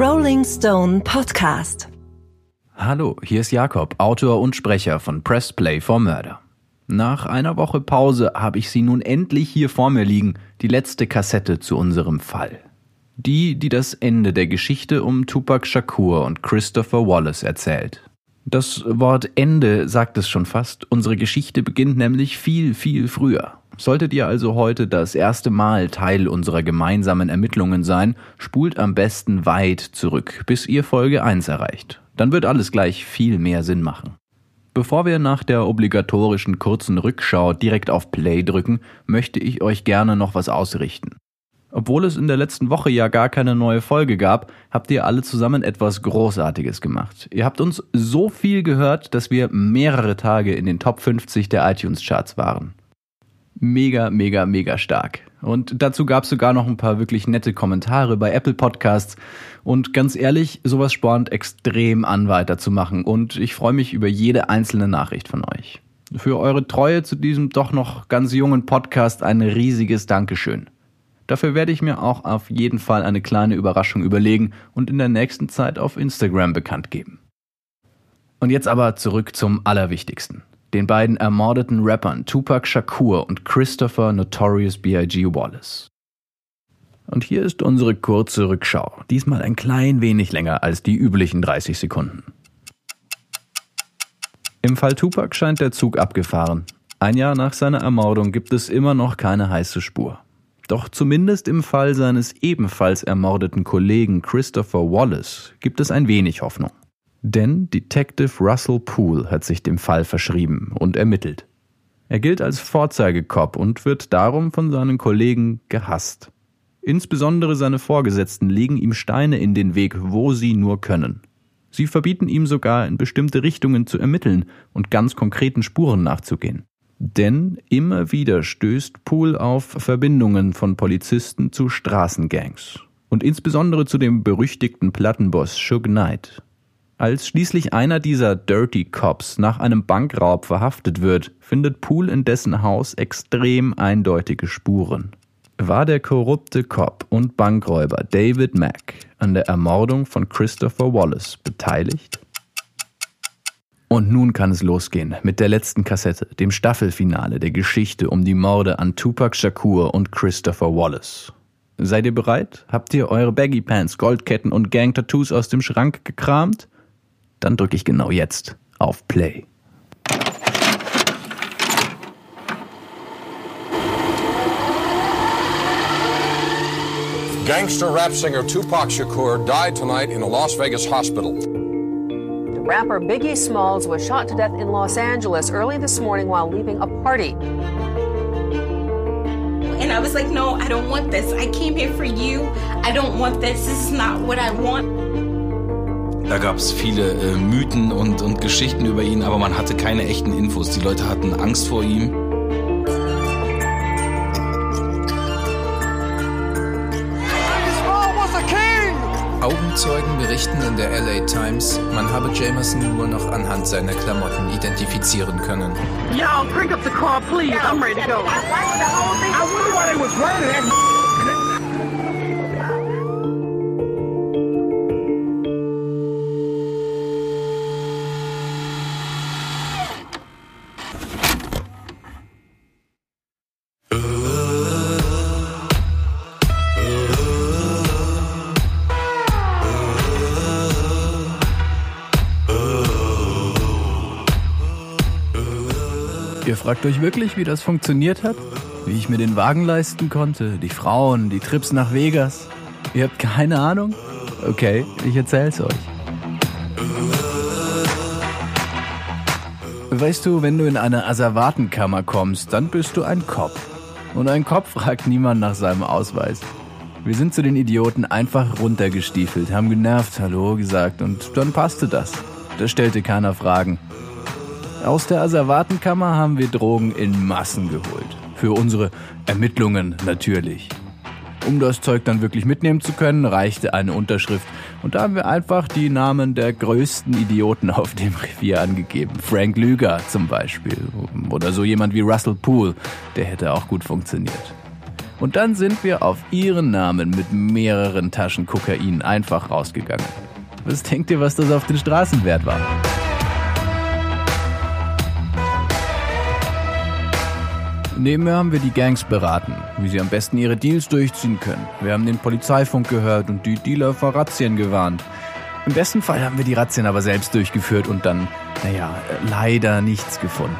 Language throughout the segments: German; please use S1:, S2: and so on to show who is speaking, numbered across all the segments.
S1: Rolling Stone Podcast.
S2: Hallo, hier ist Jakob, Autor und Sprecher von Press Play for Murder. Nach einer Woche Pause habe ich sie nun endlich hier vor mir liegen, die letzte Kassette zu unserem Fall. Die, die das Ende der Geschichte um Tupac Shakur und Christopher Wallace erzählt. Das Wort Ende sagt es schon fast. Unsere Geschichte beginnt nämlich viel, viel früher. Solltet ihr also heute das erste Mal Teil unserer gemeinsamen Ermittlungen sein, spult am besten weit zurück, bis ihr Folge 1 erreicht. Dann wird alles gleich viel mehr Sinn machen. Bevor wir nach der obligatorischen kurzen Rückschau direkt auf Play drücken, möchte ich euch gerne noch was ausrichten. Obwohl es in der letzten Woche ja gar keine neue Folge gab, habt ihr alle zusammen etwas Großartiges gemacht. Ihr habt uns so viel gehört, dass wir mehrere Tage in den Top 50 der iTunes-Charts waren. Mega, mega, mega stark. Und dazu gab es sogar noch ein paar wirklich nette Kommentare bei Apple Podcasts. Und ganz ehrlich, sowas spornt extrem an, weiterzumachen. Und ich freue mich über jede einzelne Nachricht von euch. Für eure Treue zu diesem doch noch ganz jungen Podcast ein riesiges Dankeschön. Dafür werde ich mir auch auf jeden Fall eine kleine Überraschung überlegen und in der nächsten Zeit auf Instagram bekannt geben. Und jetzt aber zurück zum Allerwichtigsten. Den beiden ermordeten Rappern Tupac Shakur und Christopher Notorious B.I.G. Wallace. Und hier ist unsere kurze Rückschau, diesmal ein klein wenig länger als die üblichen 30 Sekunden. Im Fall Tupac scheint der Zug abgefahren. Ein Jahr nach seiner Ermordung gibt es immer noch keine heiße Spur. Doch zumindest im Fall seines ebenfalls ermordeten Kollegen Christopher Wallace gibt es ein wenig Hoffnung. Denn Detective Russell Poole hat sich dem Fall verschrieben und ermittelt. Er gilt als Vorzeigekopf und wird darum von seinen Kollegen gehasst. Insbesondere seine Vorgesetzten legen ihm Steine in den Weg, wo sie nur können. Sie verbieten ihm sogar in bestimmte Richtungen zu ermitteln und ganz konkreten Spuren nachzugehen. Denn immer wieder stößt Poole auf Verbindungen von Polizisten zu Straßengangs und insbesondere zu dem berüchtigten Plattenboss Suge Knight. Als schließlich einer dieser Dirty Cops nach einem Bankraub verhaftet wird, findet Poole in dessen Haus extrem eindeutige Spuren. War der korrupte Cop und Bankräuber David Mack an der Ermordung von Christopher Wallace beteiligt? Und nun kann es losgehen mit der letzten Kassette, dem Staffelfinale der Geschichte um die Morde an Tupac Shakur und Christopher Wallace. Seid ihr bereit? Habt ihr eure Baggy Pants, Goldketten und Gang-Tattoos aus dem Schrank gekramt? Dann drücke ich genau jetzt auf Play.
S3: Gangster rap singer Tupac Shakur died tonight in a Las Vegas hospital.
S4: The rapper Biggie Smalls was shot to death in Los Angeles early this morning while leaving a party.
S5: And I was like, no, I don't want this. I came here for you. I don't want this. This is not what I want.
S6: Da gab es viele äh, Mythen und, und Geschichten über ihn, aber man hatte keine echten Infos. Die Leute hatten Angst vor ihm.
S7: Augenzeugen berichten in der LA Times, man habe Jamerson nur noch anhand seiner Klamotten identifizieren können.
S8: Y'all, bring up the car, please. I'm ready to go. I wonder why they was running
S2: fragt euch wirklich, wie das funktioniert hat? Wie ich mir den Wagen leisten konnte, die Frauen, die Trips nach Vegas? Ihr habt keine Ahnung? Okay, ich erzähl's euch. Weißt du, wenn du in eine Asservatenkammer kommst, dann bist du ein Kopf. Und ein Kopf fragt niemand nach seinem Ausweis. Wir sind zu den Idioten einfach runtergestiefelt, haben genervt Hallo gesagt und dann passte das. Da stellte keiner Fragen. Aus der Asservatenkammer haben wir Drogen in Massen geholt. Für unsere Ermittlungen natürlich. Um das Zeug dann wirklich mitnehmen zu können, reichte eine Unterschrift. Und da haben wir einfach die Namen der größten Idioten auf dem Revier angegeben. Frank Lüger zum Beispiel. Oder so jemand wie Russell Poole. Der hätte auch gut funktioniert. Und dann sind wir auf ihren Namen mit mehreren Taschen Kokain einfach rausgegangen. Was denkt ihr, was das auf den Straßen wert war? Nebenher haben wir die Gangs beraten, wie sie am besten ihre Deals durchziehen können. Wir haben den Polizeifunk gehört und die Dealer vor Razzien gewarnt. Im besten Fall haben wir die Razzien aber selbst durchgeführt und dann, naja, leider nichts gefunden.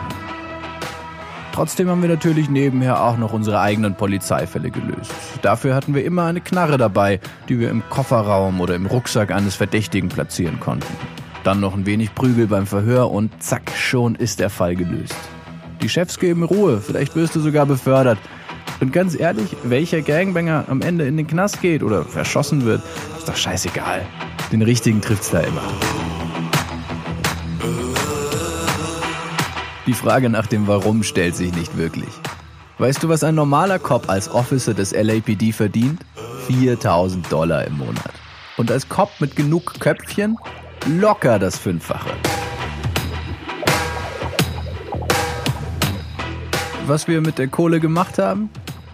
S2: Trotzdem haben wir natürlich nebenher auch noch unsere eigenen Polizeifälle gelöst. Dafür hatten wir immer eine Knarre dabei, die wir im Kofferraum oder im Rucksack eines Verdächtigen platzieren konnten. Dann noch ein wenig Prügel beim Verhör und zack, schon ist der Fall gelöst. Die Chefs geben Ruhe, vielleicht wirst du sogar befördert. Und ganz ehrlich, welcher Gangbanger am Ende in den Knast geht oder verschossen wird, ist doch scheißegal. Den richtigen trifft's da immer. Die Frage nach dem Warum stellt sich nicht wirklich. Weißt du, was ein normaler Cop als Officer des LAPD verdient? 4000 Dollar im Monat. Und als Cop mit genug Köpfchen? Locker das Fünffache. Was wir mit der Kohle gemacht haben?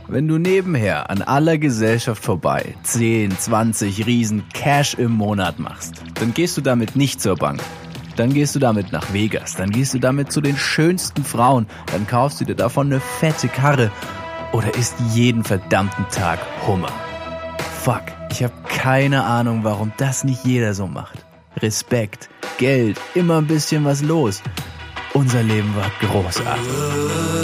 S2: Wenn du nebenher an aller Gesellschaft vorbei 10, 20 Riesen Cash im Monat machst, dann gehst du damit nicht zur Bank. Dann gehst du damit nach Vegas, dann gehst du damit zu den schönsten Frauen, dann kaufst du dir davon eine fette Karre oder isst jeden verdammten Tag Hummer. Fuck, ich habe keine Ahnung, warum das nicht jeder so macht. Respekt, Geld, immer ein bisschen was los. Unser Leben war großartig.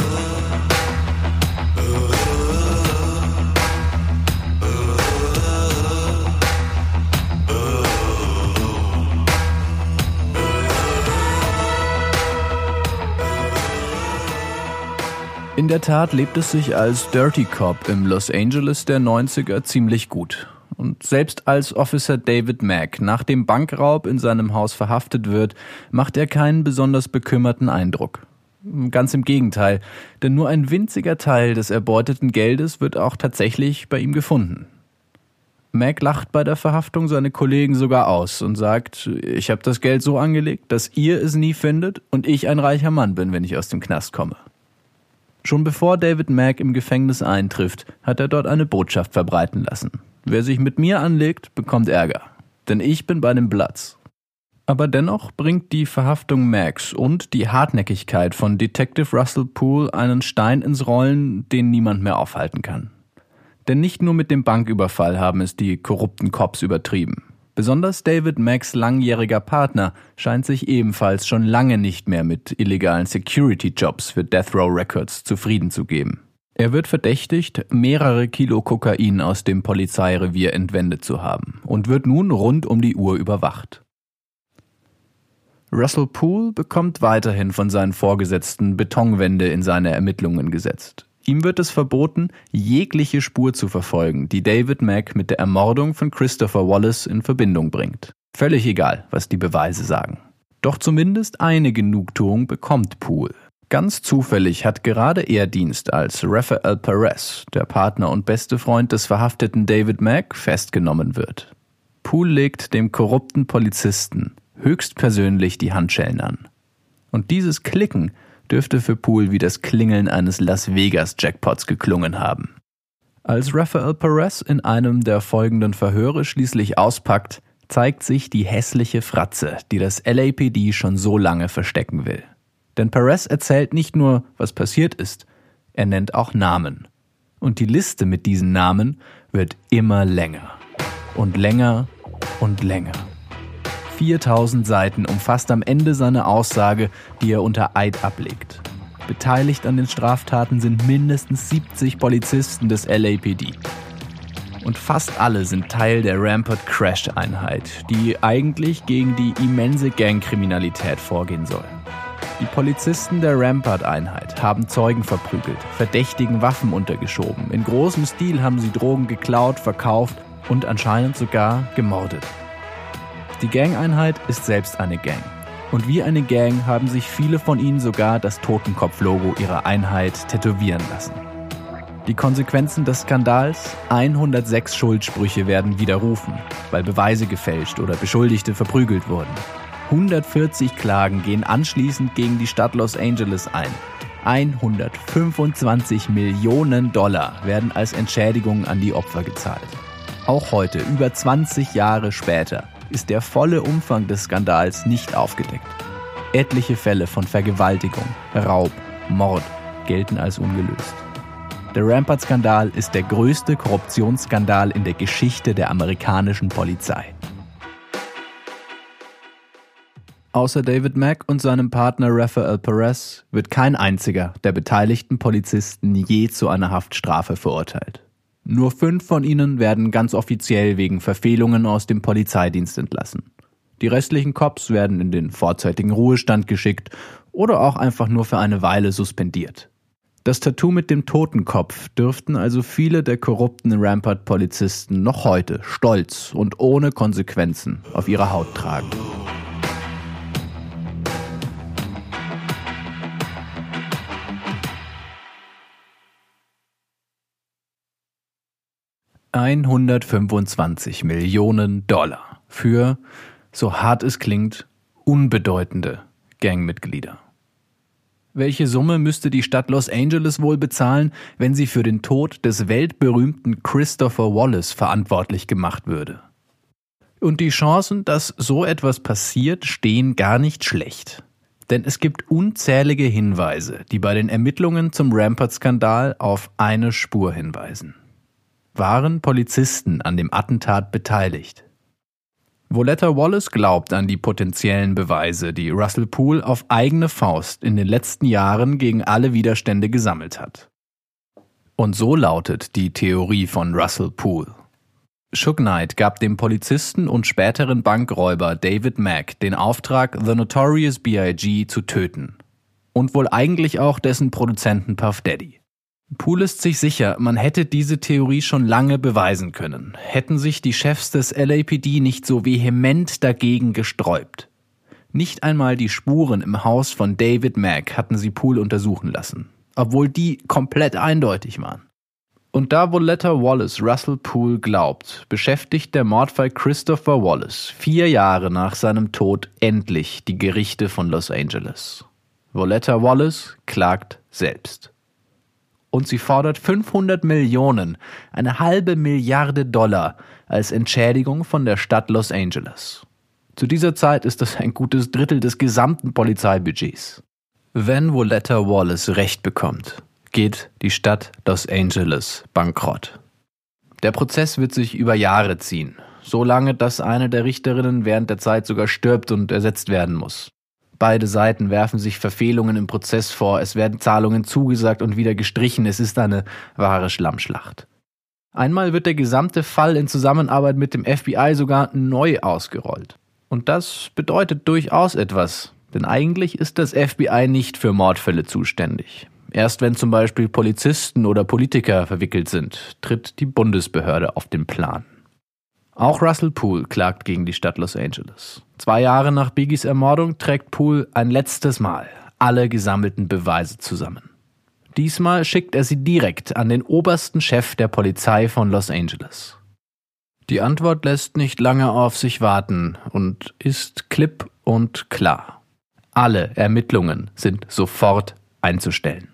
S2: In der Tat lebt es sich als Dirty Cop im Los Angeles der 90er ziemlich gut. Und selbst als Officer David Mack nach dem Bankraub in seinem Haus verhaftet wird, macht er keinen besonders bekümmerten Eindruck. Ganz im Gegenteil, denn nur ein winziger Teil des erbeuteten Geldes wird auch tatsächlich bei ihm gefunden. Mac lacht bei der Verhaftung seine Kollegen sogar aus und sagt, ich habe das Geld so angelegt, dass ihr es nie findet und ich ein reicher Mann bin, wenn ich aus dem Knast komme. Schon bevor David Mack im Gefängnis eintrifft, hat er dort eine Botschaft verbreiten lassen. Wer sich mit mir anlegt, bekommt Ärger. Denn ich bin bei dem Platz. Aber dennoch bringt die Verhaftung Max und die Hartnäckigkeit von Detective Russell Poole einen Stein ins Rollen, den niemand mehr aufhalten kann. Denn nicht nur mit dem Banküberfall haben es die korrupten Cops übertrieben. Besonders David Macks langjähriger Partner scheint sich ebenfalls schon lange nicht mehr mit illegalen Security-Jobs für Death Row Records zufrieden zu geben. Er wird verdächtigt, mehrere Kilo Kokain aus dem Polizeirevier entwendet zu haben und wird nun rund um die Uhr überwacht. Russell Poole bekommt weiterhin von seinen Vorgesetzten Betonwände in seine Ermittlungen gesetzt. Ihm wird es verboten, jegliche Spur zu verfolgen, die David Mack mit der Ermordung von Christopher Wallace in Verbindung bringt. Völlig egal, was die Beweise sagen. Doch zumindest eine Genugtuung bekommt Poole. Ganz zufällig hat gerade er Dienst, als Rafael Perez, der Partner und beste Freund des verhafteten David Mack, festgenommen wird. Poole legt dem korrupten Polizisten höchstpersönlich die Handschellen an. Und dieses Klicken dürfte für Poole wie das Klingeln eines Las Vegas Jackpots geklungen haben. Als Rafael Perez in einem der folgenden Verhöre schließlich auspackt, zeigt sich die hässliche Fratze, die das LAPD schon so lange verstecken will. Denn Perez erzählt nicht nur, was passiert ist, er nennt auch Namen. Und die Liste mit diesen Namen wird immer länger. Und länger und länger. 4000 Seiten umfasst am Ende seine Aussage, die er unter Eid ablegt. Beteiligt an den Straftaten sind mindestens 70 Polizisten des LAPD. Und fast alle sind Teil der Rampart Crash Einheit, die eigentlich gegen die immense Gangkriminalität vorgehen soll. Die Polizisten der Rampart-Einheit haben Zeugen verprügelt, verdächtigen Waffen untergeschoben. In großem Stil haben sie Drogen geklaut, verkauft und anscheinend sogar gemordet. Die Gang-Einheit ist selbst eine Gang. Und wie eine Gang haben sich viele von ihnen sogar das Totenkopf-Logo ihrer Einheit tätowieren lassen. Die Konsequenzen des Skandals? 106 Schuldsprüche werden widerrufen, weil Beweise gefälscht oder Beschuldigte verprügelt wurden. 140 Klagen gehen anschließend gegen die Stadt Los Angeles ein. 125 Millionen Dollar werden als Entschädigung an die Opfer gezahlt. Auch heute, über 20 Jahre später, ist der volle Umfang des Skandals nicht aufgedeckt. Etliche Fälle von Vergewaltigung, Raub, Mord gelten als ungelöst. Der Rampart-Skandal ist der größte Korruptionsskandal in der Geschichte der amerikanischen Polizei. Außer David Mack und seinem Partner Rafael Perez wird kein einziger der beteiligten Polizisten je zu einer Haftstrafe verurteilt. Nur fünf von ihnen werden ganz offiziell wegen Verfehlungen aus dem Polizeidienst entlassen. Die restlichen Cops werden in den vorzeitigen Ruhestand geschickt oder auch einfach nur für eine Weile suspendiert. Das Tattoo mit dem Totenkopf dürften also viele der korrupten Rampart-Polizisten noch heute stolz und ohne Konsequenzen auf ihrer Haut tragen. 125 Millionen Dollar für, so hart es klingt, unbedeutende Gangmitglieder. Welche Summe müsste die Stadt Los Angeles wohl bezahlen, wenn sie für den Tod des weltberühmten Christopher Wallace verantwortlich gemacht würde? Und die Chancen, dass so etwas passiert, stehen gar nicht schlecht. Denn es gibt unzählige Hinweise, die bei den Ermittlungen zum Rampart-Skandal auf eine Spur hinweisen waren Polizisten an dem Attentat beteiligt. Voletta Wallace glaubt an die potenziellen Beweise, die Russell Poole auf eigene Faust in den letzten Jahren gegen alle Widerstände gesammelt hat. Und so lautet die Theorie von Russell Poole. Shook Knight gab dem Polizisten und späteren Bankräuber David Mack den Auftrag, The Notorious B.I.G. zu töten. Und wohl eigentlich auch dessen Produzenten Puff Daddy. Poole ist sich sicher, man hätte diese Theorie schon lange beweisen können, hätten sich die Chefs des LAPD nicht so vehement dagegen gesträubt. Nicht einmal die Spuren im Haus von David Mack hatten sie Poole untersuchen lassen, obwohl die komplett eindeutig waren. Und da Voletta Wallace Russell Poole glaubt, beschäftigt der Mordfall Christopher Wallace vier Jahre nach seinem Tod endlich die Gerichte von Los Angeles. Voletta Wallace klagt selbst und sie fordert 500 Millionen, eine halbe Milliarde Dollar, als Entschädigung von der Stadt Los Angeles. Zu dieser Zeit ist das ein gutes Drittel des gesamten Polizeibudgets. Wenn Voletta Wallace Recht bekommt, geht die Stadt Los Angeles bankrott. Der Prozess wird sich über Jahre ziehen, so lange, dass eine der Richterinnen während der Zeit sogar stirbt und ersetzt werden muss. Beide Seiten werfen sich Verfehlungen im Prozess vor, es werden Zahlungen zugesagt und wieder gestrichen, es ist eine wahre Schlammschlacht. Einmal wird der gesamte Fall in Zusammenarbeit mit dem FBI sogar neu ausgerollt. Und das bedeutet durchaus etwas, denn eigentlich ist das FBI nicht für Mordfälle zuständig. Erst wenn zum Beispiel Polizisten oder Politiker verwickelt sind, tritt die Bundesbehörde auf den Plan. Auch Russell Poole klagt gegen die Stadt Los Angeles. Zwei Jahre nach Biggies Ermordung trägt Poole ein letztes Mal alle gesammelten Beweise zusammen. Diesmal schickt er sie direkt an den obersten Chef der Polizei von Los Angeles. Die Antwort lässt nicht lange auf sich warten und ist klipp und klar. Alle Ermittlungen sind sofort einzustellen.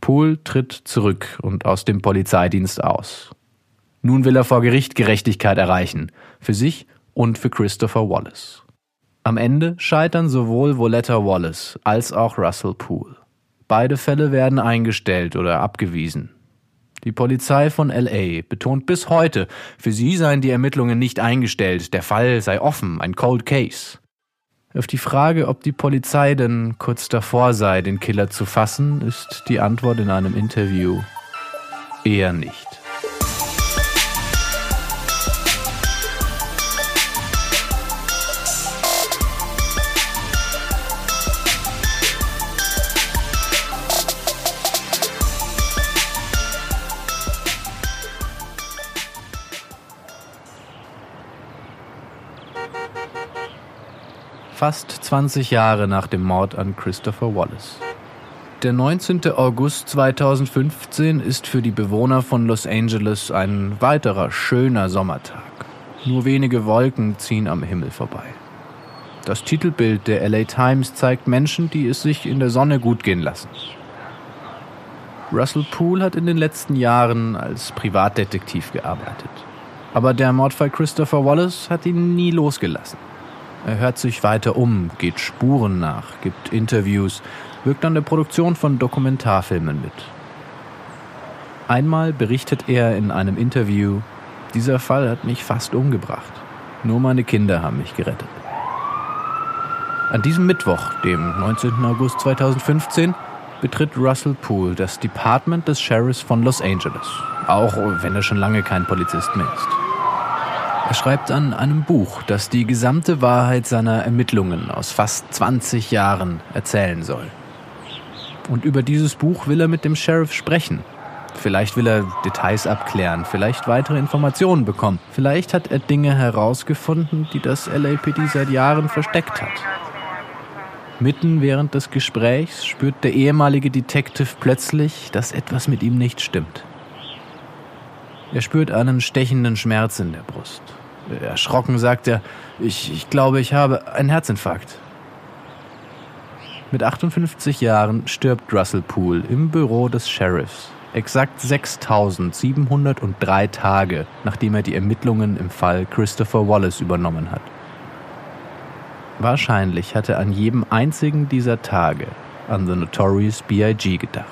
S2: Poole tritt zurück und aus dem Polizeidienst aus. Nun will er vor Gericht Gerechtigkeit erreichen, für sich und für Christopher Wallace. Am Ende scheitern sowohl Voletta Wallace als auch Russell Poole. Beide Fälle werden eingestellt oder abgewiesen. Die Polizei von LA betont bis heute, für sie seien die Ermittlungen nicht eingestellt, der Fall sei offen, ein Cold Case. Auf die Frage, ob die Polizei denn kurz davor sei, den Killer zu fassen, ist die Antwort in einem Interview eher nicht. Fast 20 Jahre nach dem Mord an Christopher Wallace. Der 19. August 2015 ist für die Bewohner von Los Angeles ein weiterer schöner Sommertag. Nur wenige Wolken ziehen am Himmel vorbei. Das Titelbild der LA Times zeigt Menschen, die es sich in der Sonne gut gehen lassen. Russell Poole hat in den letzten Jahren als Privatdetektiv gearbeitet. Aber der Mordfall Christopher Wallace hat ihn nie losgelassen. Er hört sich weiter um, geht Spuren nach, gibt Interviews, wirkt an der Produktion von Dokumentarfilmen mit. Einmal berichtet er in einem Interview, dieser Fall hat mich fast umgebracht. Nur meine Kinder haben mich gerettet. An diesem Mittwoch, dem 19. August 2015, betritt Russell Poole das Department des Sheriffs von Los Angeles, auch wenn er schon lange kein Polizist mehr ist. Er schreibt an einem Buch, das die gesamte Wahrheit seiner Ermittlungen aus fast 20 Jahren erzählen soll. Und über dieses Buch will er mit dem Sheriff sprechen. Vielleicht will er Details abklären, vielleicht weitere Informationen bekommen. Vielleicht hat er Dinge herausgefunden, die das LAPD seit Jahren versteckt hat. Mitten während des Gesprächs spürt der ehemalige Detective plötzlich, dass etwas mit ihm nicht stimmt. Er spürt einen stechenden Schmerz in der Brust. Erschrocken sagt er, ich, ich glaube, ich habe einen Herzinfarkt. Mit 58 Jahren stirbt Russell Poole im Büro des Sheriffs. Exakt 6703 Tage, nachdem er die Ermittlungen im Fall Christopher Wallace übernommen hat. Wahrscheinlich hat er an jedem einzigen dieser Tage an The Notorious B.I.G. gedacht.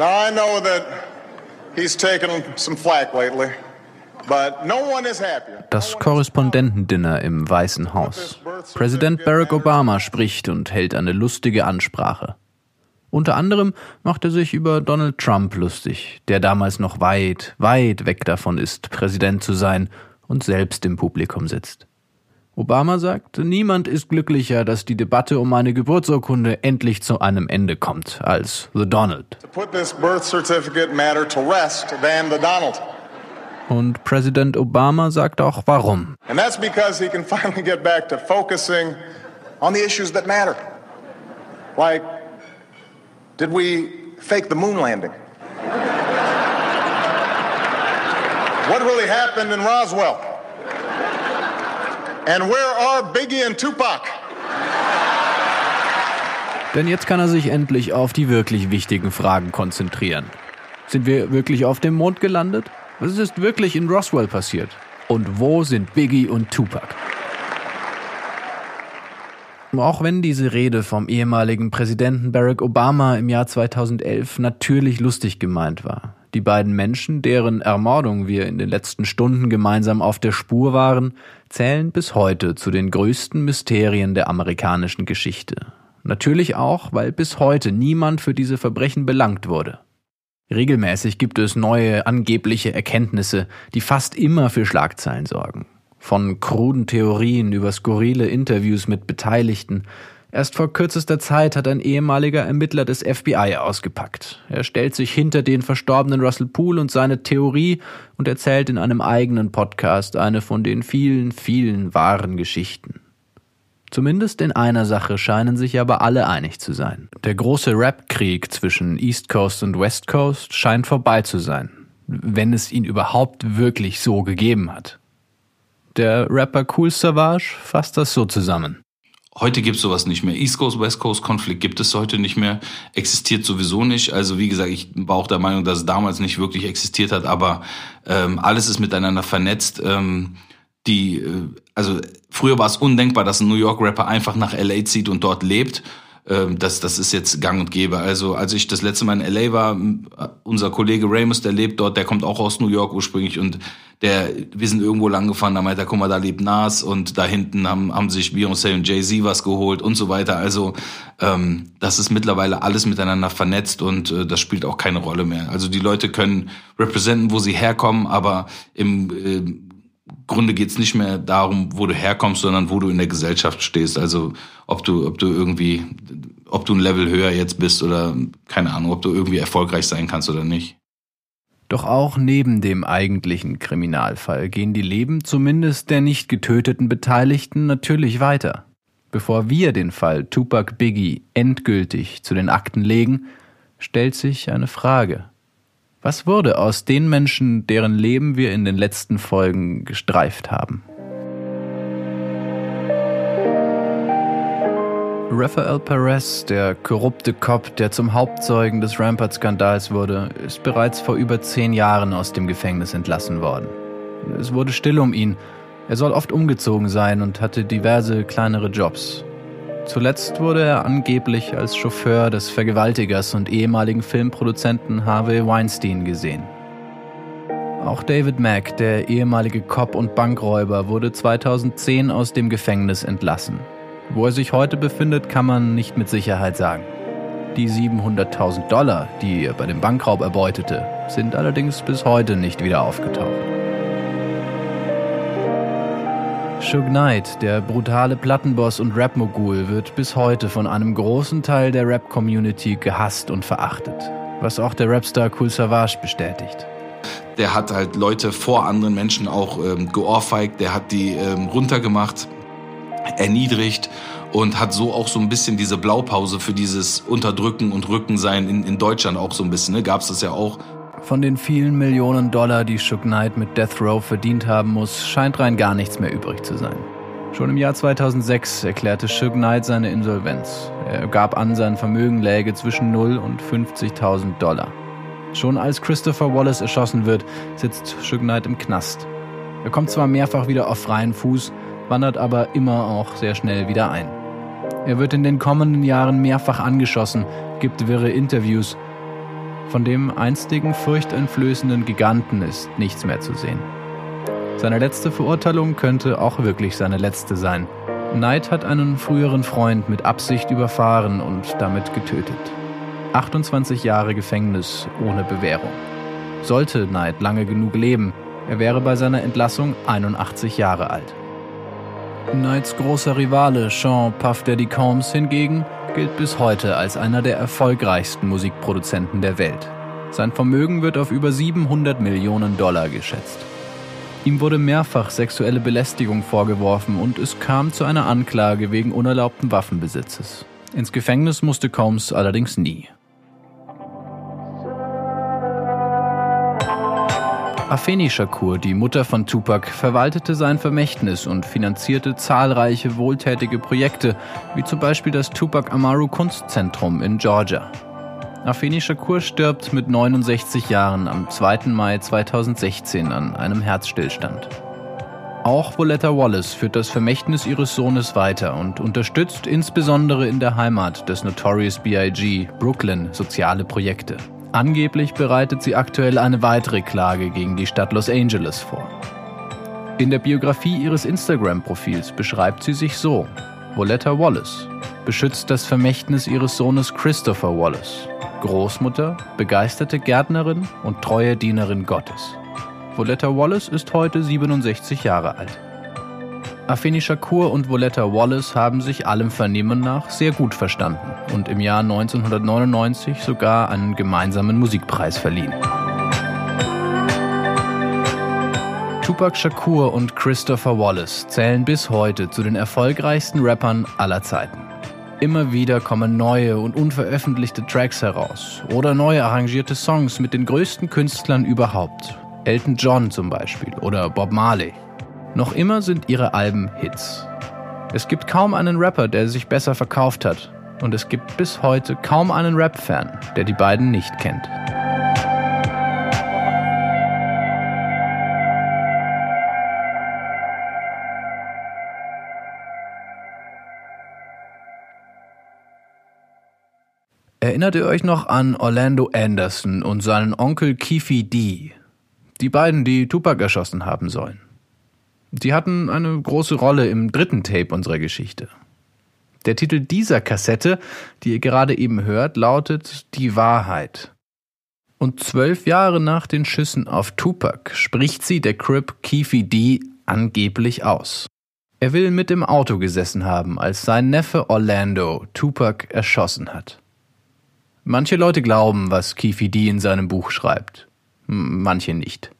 S9: Now I know that he's taken some flack lately, but no one is happier.
S2: Das Korrespondentendinner im Weißen Haus. Präsident Barack Obama spricht und hält eine lustige Ansprache. Unter anderem macht er sich über Donald Trump lustig, der damals noch weit, weit weg davon ist, Präsident zu sein und selbst im Publikum sitzt. Obama sagt, niemand ist glücklicher, dass die Debatte um eine Geburtsurkunde endlich zu einem Ende kommt, als The Donald. Und Präsident Obama sagt auch warum.
S9: And that's because he can finally get back to focusing on the issues that matter. Like, did we fake the moon landing? what really happened in Roswell? And where are Biggie and Tupac?
S2: Denn jetzt kann er sich endlich auf die wirklich wichtigen Fragen konzentrieren. Sind wir wirklich auf dem Mond gelandet? Was ist wirklich in Roswell passiert? Und wo sind Biggie und Tupac? Auch wenn diese Rede vom ehemaligen Präsidenten Barack Obama im Jahr 2011 natürlich lustig gemeint war. Die beiden Menschen, deren Ermordung wir in den letzten Stunden gemeinsam auf der Spur waren, zählen bis heute zu den größten Mysterien der amerikanischen Geschichte. Natürlich auch, weil bis heute niemand für diese Verbrechen belangt wurde. Regelmäßig gibt es neue angebliche Erkenntnisse, die fast immer für Schlagzeilen sorgen. Von kruden Theorien über skurrile Interviews mit Beteiligten. Erst vor kürzester Zeit hat ein ehemaliger Ermittler des FBI ausgepackt. Er stellt sich hinter den verstorbenen Russell Poole und seine Theorie und erzählt in einem eigenen Podcast eine von den vielen, vielen wahren Geschichten. Zumindest in einer Sache scheinen sich aber alle einig zu sein. Der große Rap-Krieg zwischen East Coast und West Coast scheint vorbei zu sein, wenn es ihn überhaupt wirklich so gegeben hat. Der Rapper Cool Savage fasst das so zusammen.
S6: Heute gibt es sowas nicht mehr. East Coast, West Coast Konflikt gibt es heute nicht mehr, existiert sowieso nicht. Also wie gesagt, ich war auch der Meinung, dass es damals nicht wirklich existiert hat, aber ähm, alles ist miteinander vernetzt. Ähm, die, äh, also früher war es undenkbar, dass ein New York Rapper einfach nach LA zieht und dort lebt. Ähm, das, das ist jetzt gang und gäbe. Also als ich das letzte Mal in LA war, unser Kollege Ramus, der lebt dort, der kommt auch aus New York ursprünglich und der, wir sind irgendwo lang gefahren, da meinte er, guck mal, da lebt Nas und da hinten haben, haben sich Beyoncé und Jay-Z was geholt und so weiter. Also ähm, das ist mittlerweile alles miteinander vernetzt und äh, das spielt auch keine Rolle mehr. Also die Leute können representen, wo sie herkommen, aber im äh, Grunde geht's nicht mehr darum, wo du herkommst, sondern wo du in der Gesellschaft stehst. Also ob du, ob du irgendwie, ob du ein Level höher jetzt bist oder keine Ahnung, ob du irgendwie erfolgreich sein kannst oder nicht.
S2: Doch auch neben dem eigentlichen Kriminalfall gehen die Leben zumindest der nicht getöteten Beteiligten natürlich weiter. Bevor wir den Fall Tupac Biggie endgültig zu den Akten legen, stellt sich eine Frage. Was wurde aus den Menschen, deren Leben wir in den letzten Folgen gestreift haben? Rafael Perez, der korrupte Cop, der zum Hauptzeugen des Rampart-Skandals wurde, ist bereits vor über zehn Jahren aus dem Gefängnis entlassen worden. Es wurde still um ihn. Er soll oft umgezogen sein und hatte diverse kleinere Jobs. Zuletzt wurde er angeblich als Chauffeur des Vergewaltigers und ehemaligen Filmproduzenten Harvey Weinstein gesehen. Auch David Mack, der ehemalige Cop und Bankräuber, wurde 2010 aus dem Gefängnis entlassen. Wo er sich heute befindet, kann man nicht mit Sicherheit sagen. Die 700.000 Dollar, die er bei dem Bankraub erbeutete, sind allerdings bis heute nicht wieder aufgetaucht. Suge Knight, der brutale Plattenboss und Rap-Mogul, wird bis heute von einem großen Teil der Rap-Community gehasst und verachtet, was auch der Rapstar Cool Savage bestätigt.
S6: Der hat halt Leute vor anderen Menschen auch ähm, geohrfeigt, der hat die ähm, runtergemacht, erniedrigt und hat so auch so ein bisschen diese Blaupause für dieses Unterdrücken und Rückensein in, in Deutschland auch so ein bisschen. Ne? Gab es das ja auch.
S2: Von den vielen Millionen Dollar, die Shook Knight mit Death Row verdient haben muss, scheint rein gar nichts mehr übrig zu sein. Schon im Jahr 2006 erklärte Shook Knight seine Insolvenz. Er gab an, sein Vermögen läge zwischen 0 und 50.000 Dollar. Schon als Christopher Wallace erschossen wird, sitzt Shook Knight im Knast. Er kommt zwar mehrfach wieder auf freien Fuß, wandert aber immer auch sehr schnell wieder ein. Er wird in den kommenden Jahren mehrfach angeschossen, gibt wirre Interviews. Von dem einstigen furchteinflößenden Giganten ist nichts mehr zu sehen. Seine letzte Verurteilung könnte auch wirklich seine letzte sein. Knight hat einen früheren Freund mit Absicht überfahren und damit getötet. 28 Jahre Gefängnis ohne Bewährung. Sollte Knight lange genug leben, er wäre bei seiner Entlassung 81 Jahre alt. Knights großer Rivale Sean Puff Daddy Combs hingegen gilt bis heute als einer der erfolgreichsten Musikproduzenten der Welt. Sein Vermögen wird auf über 700 Millionen Dollar geschätzt. Ihm wurde mehrfach sexuelle Belästigung vorgeworfen und es kam zu einer Anklage wegen unerlaubten Waffenbesitzes. Ins Gefängnis musste Combs allerdings nie. Afeni Shakur, die Mutter von Tupac, verwaltete sein Vermächtnis und finanzierte zahlreiche wohltätige Projekte, wie zum Beispiel das Tupac Amaru Kunstzentrum in Georgia. Afeni Shakur stirbt mit 69 Jahren am 2. Mai 2016 an einem Herzstillstand. Auch Voletta Wallace führt das Vermächtnis ihres Sohnes weiter und unterstützt insbesondere in der Heimat des Notorious B.I.G. Brooklyn soziale Projekte. Angeblich bereitet sie aktuell eine weitere Klage gegen die Stadt Los Angeles vor. In der Biografie ihres Instagram-Profils beschreibt sie sich so: Voletta Wallace beschützt das Vermächtnis ihres Sohnes Christopher Wallace, Großmutter, begeisterte Gärtnerin und treue Dienerin Gottes. Voletta Wallace ist heute 67 Jahre alt. Afeni Shakur und Voletta Wallace haben sich allem Vernehmen nach sehr gut verstanden und im Jahr 1999 sogar einen gemeinsamen Musikpreis verliehen. Tupac Shakur und Christopher Wallace zählen bis heute zu den erfolgreichsten Rappern aller Zeiten. Immer wieder kommen neue und unveröffentlichte Tracks heraus oder neu arrangierte Songs mit den größten Künstlern überhaupt. Elton John zum Beispiel oder Bob Marley. Noch immer sind ihre Alben Hits. Es gibt kaum einen Rapper, der sich besser verkauft hat. Und es gibt bis heute kaum einen Rap-Fan, der die beiden nicht kennt. Erinnert ihr euch noch an Orlando Anderson und seinen Onkel Keefe D? Die beiden, die Tupac erschossen haben sollen. Sie hatten eine große Rolle im dritten Tape unserer Geschichte. Der Titel dieser Kassette, die ihr gerade eben hört, lautet Die Wahrheit. Und zwölf Jahre nach den Schüssen auf Tupac spricht sie der Crip Keefe D angeblich aus. Er will mit im Auto gesessen haben, als sein Neffe Orlando Tupac erschossen hat. Manche Leute glauben, was Keefe D in seinem Buch schreibt, manche nicht.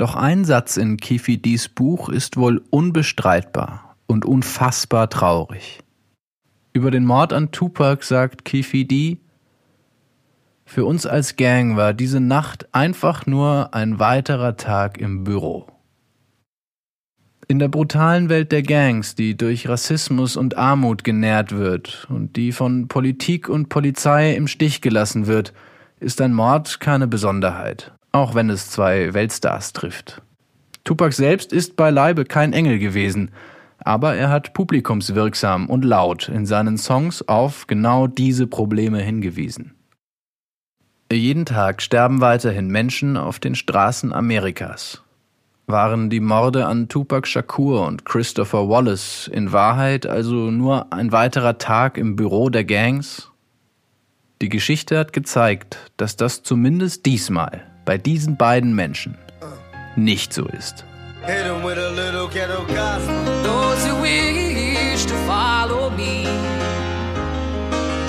S2: Doch ein Satz in Kifidis Buch ist wohl unbestreitbar und unfassbar traurig. Über den Mord an Tupac sagt Kifi D. Für uns als Gang war diese Nacht einfach nur ein weiterer Tag im Büro. In der brutalen Welt der Gangs, die durch Rassismus und Armut genährt wird und die von Politik und Polizei im Stich gelassen wird, ist ein Mord keine Besonderheit, auch wenn es zwei Weltstars trifft. Tupac selbst ist beileibe kein Engel gewesen, aber er hat publikumswirksam und laut in seinen Songs auf genau diese Probleme hingewiesen. Jeden Tag sterben weiterhin Menschen auf den Straßen Amerikas. Waren die Morde an Tupac Shakur und Christopher Wallace in Wahrheit also nur ein weiterer Tag im Büro der Gangs? Die Geschichte hat gezeigt, dass das zumindest diesmal bei diesen beiden Menschen nicht so ist.
S10: Hit him little ghetto gospel. Those who to follow me.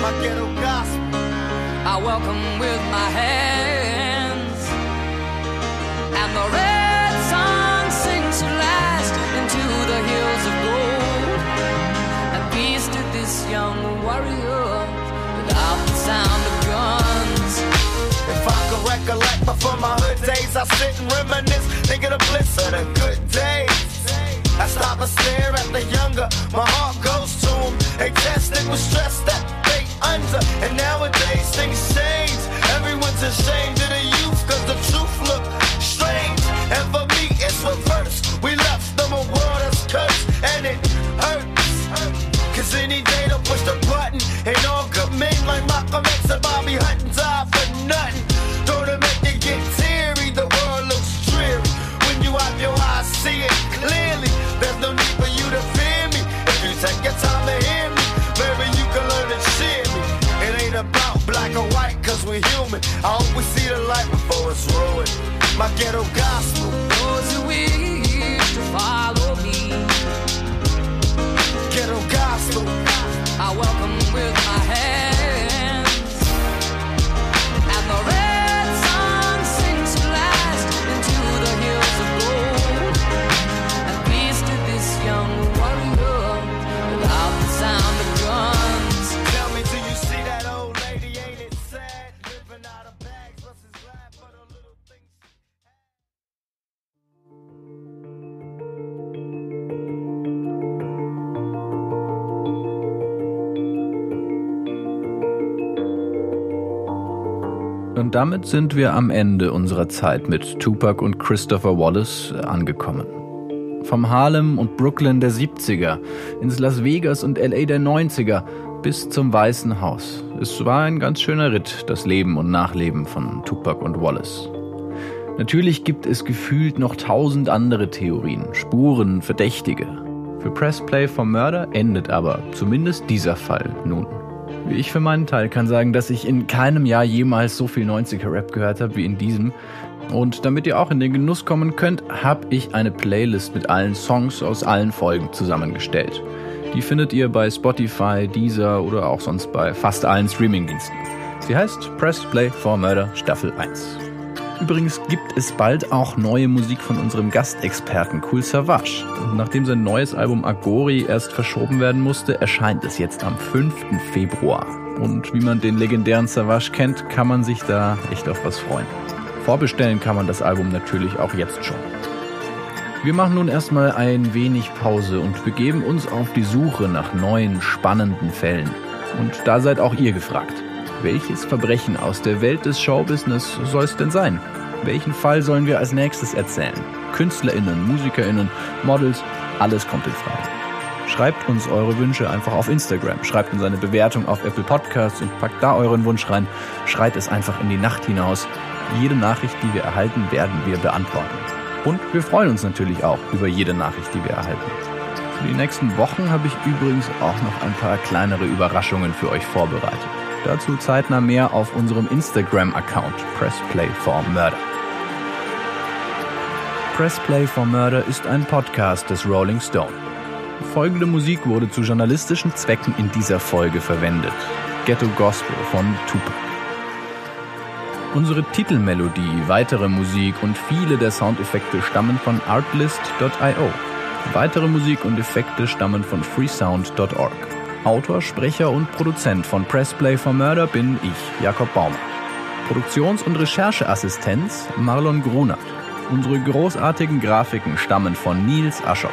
S10: My ghetto gospel. My hands. And the red sun last into the hills of gold. And peace to this young warrior without the sound. Recollect before my hood days, I sit and reminisce, think of the bliss of the good days. I stop and stare at the younger, my heart goes to them. They tested with stress that they under, and nowadays things change. Everyone's ashamed of the youth, cause the truth look strange. And for me, it's reverse. We left them a world that's cursed, and it hurts. Cause any day to push the button, ain't all good men like Malcolm X and Bobby Hutton
S2: Und damit sind wir am Ende unserer Zeit mit Tupac und Christopher Wallace angekommen. Vom Harlem und Brooklyn der 70er, ins Las Vegas und LA der 90er bis zum Weißen Haus. Es war ein ganz schöner Ritt, das Leben und Nachleben von Tupac und Wallace. Natürlich gibt es gefühlt noch tausend andere Theorien, Spuren, Verdächtige. Für Pressplay for Murder endet aber zumindest dieser Fall nun. Ich für meinen Teil kann sagen, dass ich in keinem Jahr jemals so viel 90er-Rap gehört habe wie in diesem. Und damit ihr auch in den Genuss kommen könnt, habe ich eine Playlist mit allen Songs aus allen Folgen zusammengestellt. Die findet ihr bei Spotify, Deezer oder auch sonst bei fast allen Streamingdiensten. Sie heißt Press Play for Murder Staffel 1. Übrigens gibt es bald auch neue Musik von unserem Gastexperten Cool Savage. Und nachdem sein neues Album Agori erst verschoben werden musste, erscheint es jetzt am 5. Februar. Und wie man den legendären Savage kennt, kann man sich da echt auf was freuen. Vorbestellen kann man das Album natürlich auch jetzt schon. Wir machen nun erstmal ein wenig Pause und begeben uns auf die Suche nach neuen, spannenden Fällen. Und da seid auch ihr gefragt. Welches Verbrechen aus der Welt des Showbusiness soll es denn sein? Welchen Fall sollen wir als nächstes erzählen? KünstlerInnen, MusikerInnen, Models, alles kommt in Frage. Schreibt uns eure Wünsche einfach auf Instagram, schreibt uns eine Bewertung auf Apple Podcasts und packt da euren Wunsch rein. Schreit es einfach in die Nacht hinaus. Jede Nachricht, die wir erhalten, werden wir beantworten. Und wir freuen uns natürlich auch über jede Nachricht, die wir erhalten. Für die nächsten Wochen habe ich übrigens auch noch ein paar kleinere Überraschungen für euch vorbereitet. Dazu zeitnah mehr auf unserem Instagram-Account Pressplay for Murder. Pressplay for Murder ist ein Podcast des Rolling Stone. Folgende Musik wurde zu journalistischen Zwecken in dieser Folge verwendet. Ghetto Gospel von Tupac. Unsere Titelmelodie, weitere Musik und viele der Soundeffekte stammen von artlist.io. Weitere Musik und Effekte stammen von freesound.org. Autor, Sprecher und Produzent von Pressplay for Murder bin ich, Jakob Baumer. Produktions- und Rechercheassistenz Marlon Grunert. Unsere großartigen Grafiken stammen von Nils Aschoff.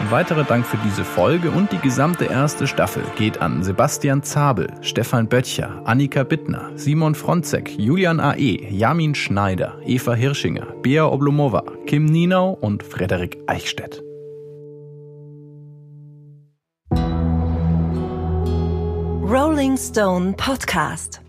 S2: Ein weiterer Dank für diese Folge und die gesamte erste Staffel geht an Sebastian Zabel, Stefan Böttcher, Annika Bittner, Simon Fronzek, Julian A.E., Jamin Schneider, Eva Hirschinger, Bea Oblomova, Kim Nienau und Frederik Eichstätt.
S1: Rolling Stone Podcast.